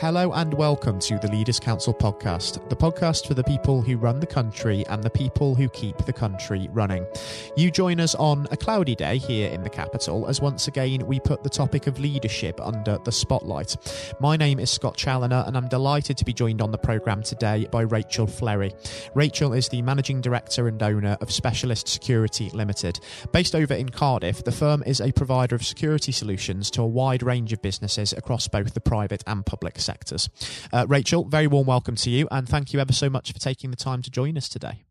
Hello and welcome to the Leaders Council podcast, the podcast for the people who run the country and the people who keep the country running. You join us on a cloudy day here in the capital as once again we put the topic of leadership under the spotlight. My name is Scott Challoner and I'm delighted to be joined on the programme today by Rachel Fleri. Rachel is the managing director and owner of Specialist Security Limited. Based over in Cardiff, the firm is a provider of security solutions to a wide range of businesses across both the private and public sectors. Uh, Rachel, very warm welcome to you, and thank you ever so much for taking the time to join us today.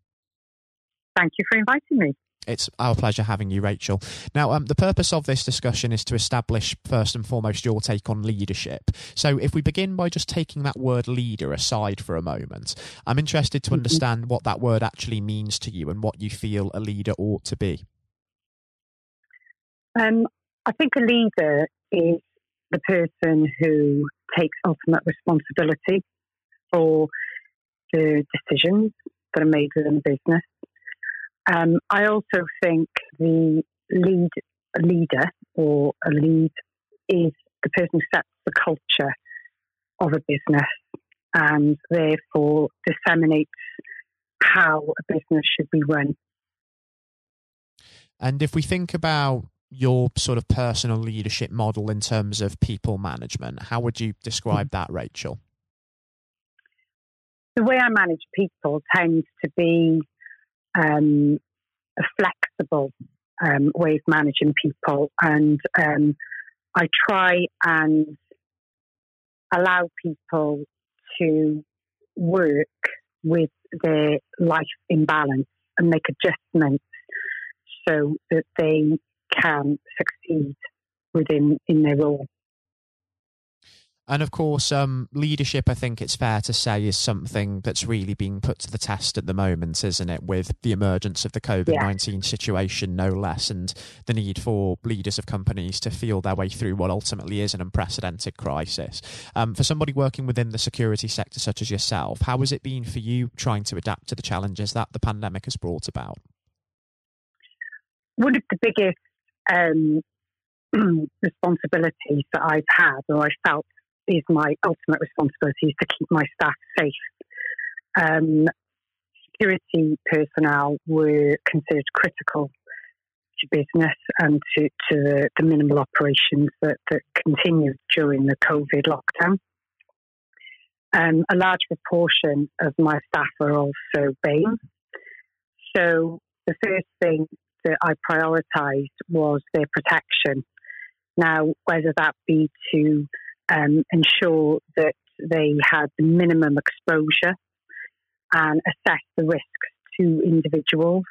Thank you for inviting me. It's our pleasure having you, Rachel. Now, um, the purpose of this discussion is to establish, first and foremost, your take on leadership. So, if we begin by just taking that word leader aside for a moment, I'm interested to mm-hmm. understand what that word actually means to you and what you feel a leader ought to be. Um, I think a leader is the person who takes ultimate responsibility for the decisions that are made within the business. Um, I also think the lead leader or a lead is the person who sets the culture of a business and therefore disseminates how a business should be run. And if we think about your sort of personal leadership model in terms of people management. How would you describe that, Rachel? The way I manage people tends to be um, a flexible um, way of managing people, and um, I try and allow people to work with their life imbalance and make adjustments so that they can succeed within in their role. And of course, um, leadership, I think it's fair to say, is something that's really being put to the test at the moment, isn't it? With the emergence of the COVID 19 yeah. situation, no less, and the need for leaders of companies to feel their way through what ultimately is an unprecedented crisis. Um, for somebody working within the security sector, such as yourself, how has it been for you trying to adapt to the challenges that the pandemic has brought about? One of the biggest um, responsibilities that I've had, or I felt is my ultimate responsibility, is to keep my staff safe. Um, security personnel were considered critical to business and to, to the, minimal operations that, that continued during the COVID lockdown. Um, a large proportion of my staff are also BAME. So the first thing that I prioritised was their protection. Now, whether that be to um, ensure that they had the minimum exposure and assess the risks to individuals,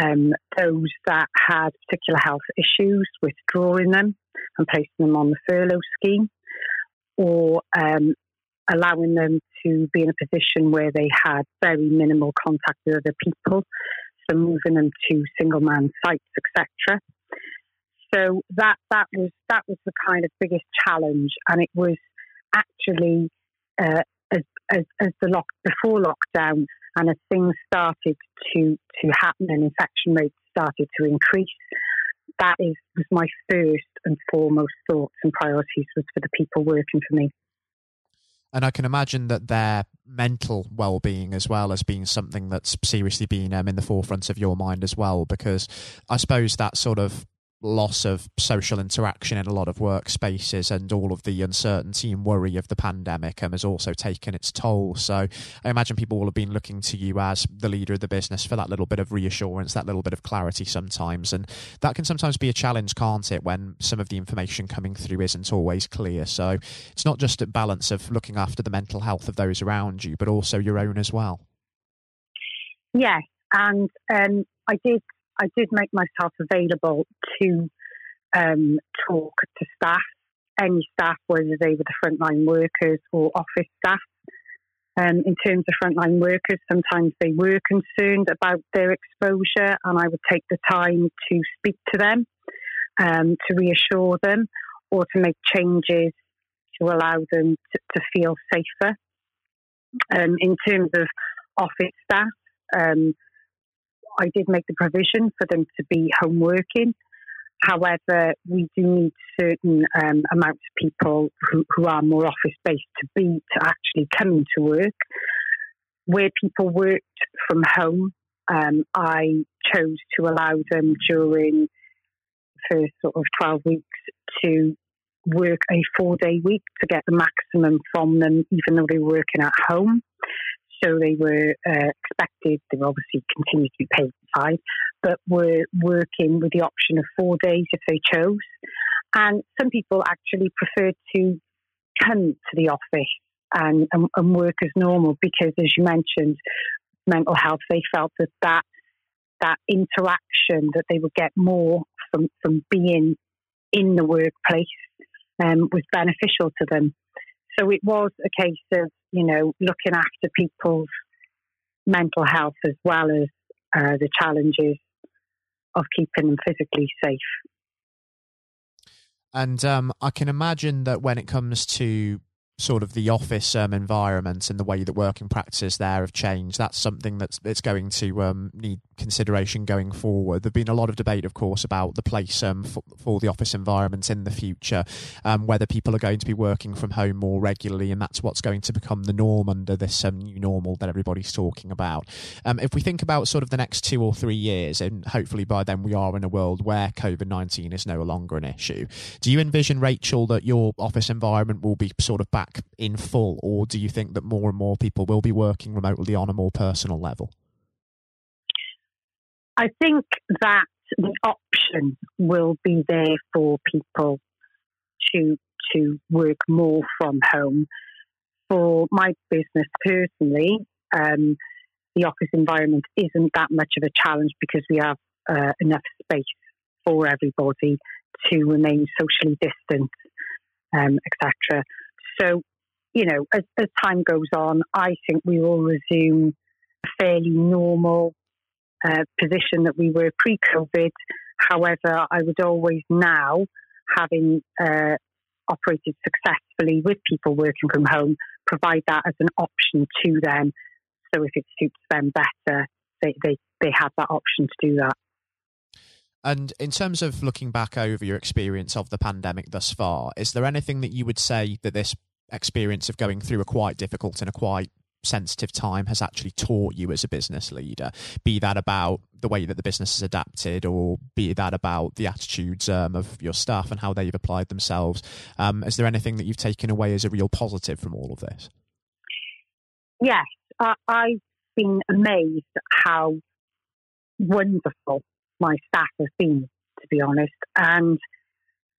um, those that had particular health issues, withdrawing them and placing them on the furlough scheme, or um, allowing them to be in a position where they had very minimal contact with other people for moving them to single man sites, etc. So that that was that was the kind of biggest challenge, and it was actually uh, as, as, as the lock before lockdown, and as things started to to happen and infection rates started to increase. That is was my first and foremost thoughts and priorities was for the people working for me. And I can imagine that their mental well-being as well as being something that's seriously been um, in the forefront of your mind as well, because I suppose that sort of loss of social interaction in a lot of workspaces and all of the uncertainty and worry of the pandemic um, has also taken its toll. So I imagine people will have been looking to you as the leader of the business for that little bit of reassurance, that little bit of clarity sometimes. And that can sometimes be a challenge, can't it, when some of the information coming through isn't always clear. So it's not just a balance of looking after the mental health of those around you, but also your own as well. Yes. And um, I did I did make myself available to um, talk to staff, any staff, whether they were the frontline workers or office staff. Um, in terms of frontline workers, sometimes they were concerned about their exposure, and I would take the time to speak to them, um, to reassure them, or to make changes to allow them to, to feel safer. Um, in terms of office staff, um, I did make the provision for them to be home working. However, we do need certain um, amounts of people who, who are more office based to be to actually come into work. Where people worked from home, um, I chose to allow them during the first sort of 12 weeks to work a four day week to get the maximum from them, even though they were working at home. So they were uh, expected, they were obviously continued to be paid five, but were working with the option of four days if they chose. And some people actually preferred to come to the office and, and, and work as normal because, as you mentioned, mental health, they felt that that, that interaction that they would get more from, from being in the workplace um, was beneficial to them. So it was a case of, you know, looking after people's mental health as well as uh, the challenges of keeping them physically safe. And um, I can imagine that when it comes to sort of the office um, environment and the way that working practices there have changed. That's something that's it's going to um, need consideration going forward. There's been a lot of debate, of course, about the place um, for, for, the office environment in the future, um, whether people are going to be working from home more regularly, and that's what's going to become the norm under this um, new normal that everybody's talking about. Um, if we think about sort of the next two or three years, and hopefully by then we are in a world where COVID 19 is no longer an issue, do you envision, Rachel, that your office environment will be sort of back in full, or do you think that more and more people will be working remotely on a more personal level? I think that the option will be there for people to to work more from home. For my business personally, um, the office environment isn't that much of a challenge because we have uh, enough space for everybody to remain socially distant, um, etc. So you know, as, as time goes on, I think we will resume a fairly normal uh, position that we were pre COVID. However, I would always now, having uh, operated successfully with people working from home, provide that as an option to them. So if it suits them better, they, they, they have that option to do that. And in terms of looking back over your experience of the pandemic thus far, is there anything that you would say that this experience of going through a quite difficult and a quite sensitive time has actually taught you as a business leader be that about the way that the business has adapted or be that about the attitudes um, of your staff and how they've applied themselves. Um, is there anything that you've taken away as a real positive from all of this? Yes uh, i've been amazed at how wonderful my staff have been to be honest. And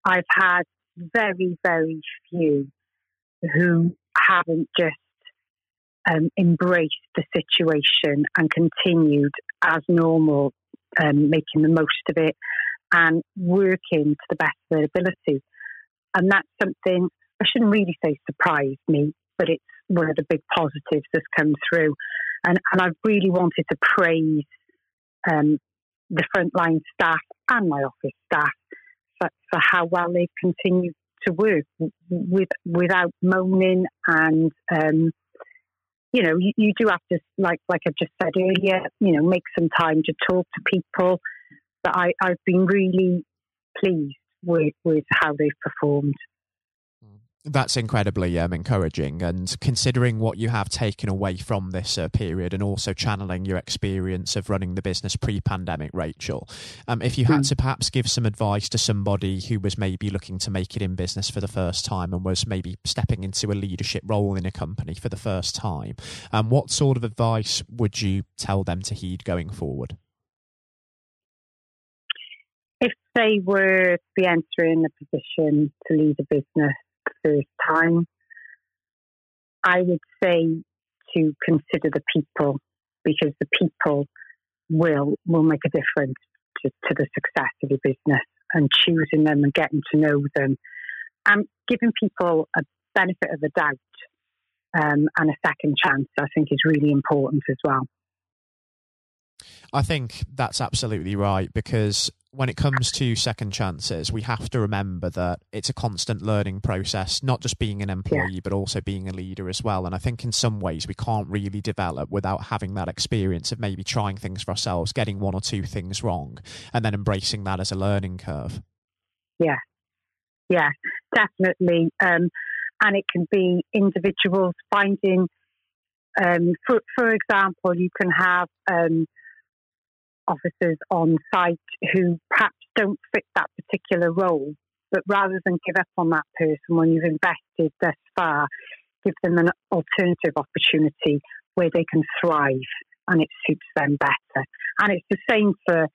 i've had very very few who haven't just um, embraced the situation and continued as normal, um, making the most of it and working to the best of their ability. And that's something I shouldn't really say surprised me, but it's one of the big positives that's come through. And, and I've really wanted to praise um, the frontline staff and my office staff for, for how well they've continued to work with without moaning and um, you know you, you, do have to like like I just said earlier you know make some time to talk to people. But I, I've been really pleased with with how they've performed that's incredibly um, encouraging. And considering what you have taken away from this uh, period and also channeling your experience of running the business pre pandemic, Rachel, um, if you had mm. to perhaps give some advice to somebody who was maybe looking to make it in business for the first time and was maybe stepping into a leadership role in a company for the first time, um, what sort of advice would you tell them to heed going forward? If they were to be entering a position to lead a business, first time, I would say to consider the people because the people will will make a difference to, to the success of your business and choosing them and getting to know them and giving people a benefit of the doubt um, and a second chance I think is really important as well. I think that's absolutely right because when it comes to second chances, we have to remember that it's a constant learning process, not just being an employee, yeah. but also being a leader as well. And I think in some ways we can't really develop without having that experience of maybe trying things for ourselves, getting one or two things wrong, and then embracing that as a learning curve. Yeah, yeah, definitely. Um, and it can be individuals finding, um, for for example, you can have um, officers on site who perhaps don't fit that particular role, but rather than give up on that person when you've invested thus far, give them an alternative opportunity where they can thrive and it suits them better. And it's the same for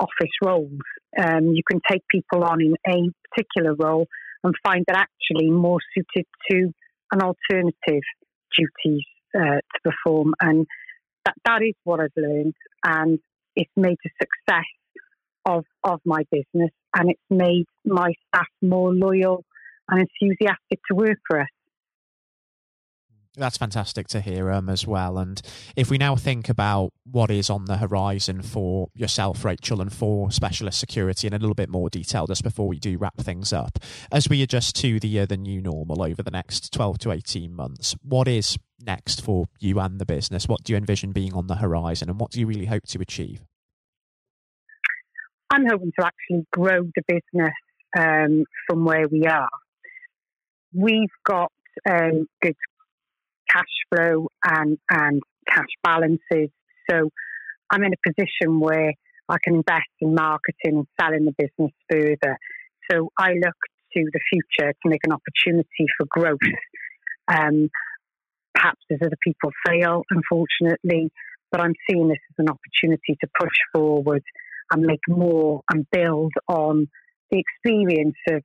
office roles. Um, you can take people on in a particular role and find that actually more suited to an alternative duties uh, to perform. And that, that is what I've learned. And it's made a success of, of my business and it's made my staff more loyal and enthusiastic to work for us. That's fantastic to hear um, as well. And if we now think about what is on the horizon for yourself, Rachel, and for specialist security in a little bit more detail, just before we do wrap things up, as we adjust to the uh, the new normal over the next twelve to eighteen months, what is next for you and the business? What do you envision being on the horizon, and what do you really hope to achieve? I'm hoping to actually grow the business um, from where we are. We've got um, good cash flow and, and cash balances. So I'm in a position where I can invest in marketing and selling the business further. So I look to the future to make an opportunity for growth. Um, perhaps as other people fail, unfortunately, but I'm seeing this as an opportunity to push forward and make more and build on the experience of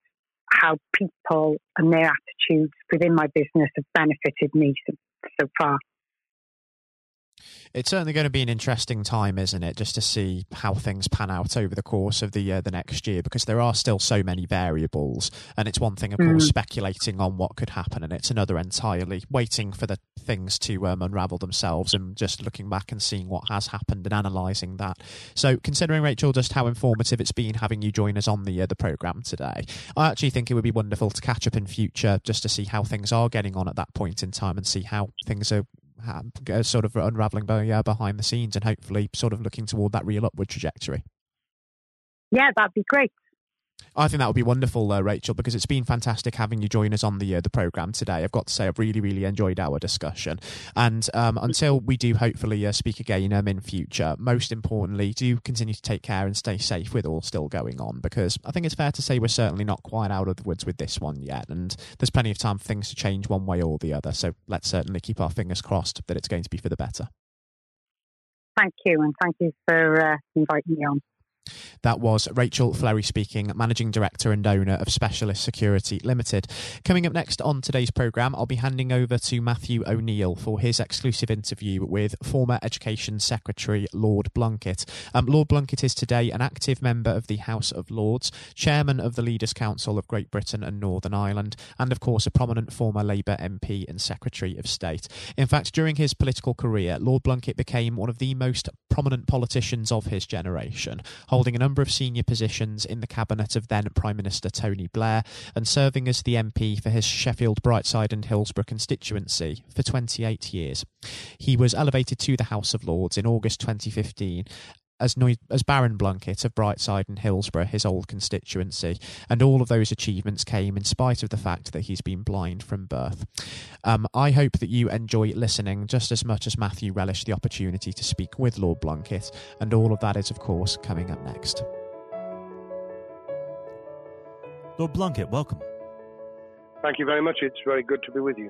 how people and their attitudes within my business have benefited me so, so far. It's certainly going to be an interesting time, isn't it? Just to see how things pan out over the course of the uh, the next year, because there are still so many variables. And it's one thing, of mm. course, speculating on what could happen, and it's another entirely waiting for the things to um, unravel themselves and just looking back and seeing what has happened and analysing that. So, considering Rachel, just how informative it's been having you join us on the uh, the program today, I actually think it would be wonderful to catch up in future just to see how things are getting on at that point in time and see how things are Uh, sort of unraveling uh, behind the scenes and hopefully sort of looking toward that real upward trajectory. Yeah, that'd be great. I think that would be wonderful, uh, Rachel, because it's been fantastic having you join us on the uh, the program today. I've got to say, I've really, really enjoyed our discussion. And um, until we do hopefully uh, speak again um, in future, most importantly, do continue to take care and stay safe with all still going on, because I think it's fair to say we're certainly not quite out of the woods with this one yet, and there's plenty of time for things to change one way or the other. So let's certainly keep our fingers crossed that it's going to be for the better. Thank you, and thank you for uh, inviting me on. That was Rachel Fleri speaking, Managing Director and owner of Specialist Security Limited. Coming up next on today's programme, I'll be handing over to Matthew O'Neill for his exclusive interview with former Education Secretary Lord Blunkett. Um, Lord Blunkett is today an active member of the House of Lords, Chairman of the Leaders' Council of Great Britain and Northern Ireland, and of course a prominent former Labour MP and Secretary of State. In fact, during his political career, Lord Blunkett became one of the most prominent politicians of his generation, holding a number of senior positions in the cabinet of then Prime Minister Tony Blair and serving as the MP for his Sheffield, Brightside, and Hillsborough constituency for 28 years. He was elevated to the House of Lords in August 2015 as, as Baron Blunkett of Brightside and Hillsborough, his old constituency, and all of those achievements came in spite of the fact that he's been blind from birth. Um, I hope that you enjoy listening just as much as Matthew relished the opportunity to speak with Lord Blunkett, and all of that is, of course, coming up next. Lord Blunkett, welcome. Thank you very much. It's very good to be with you.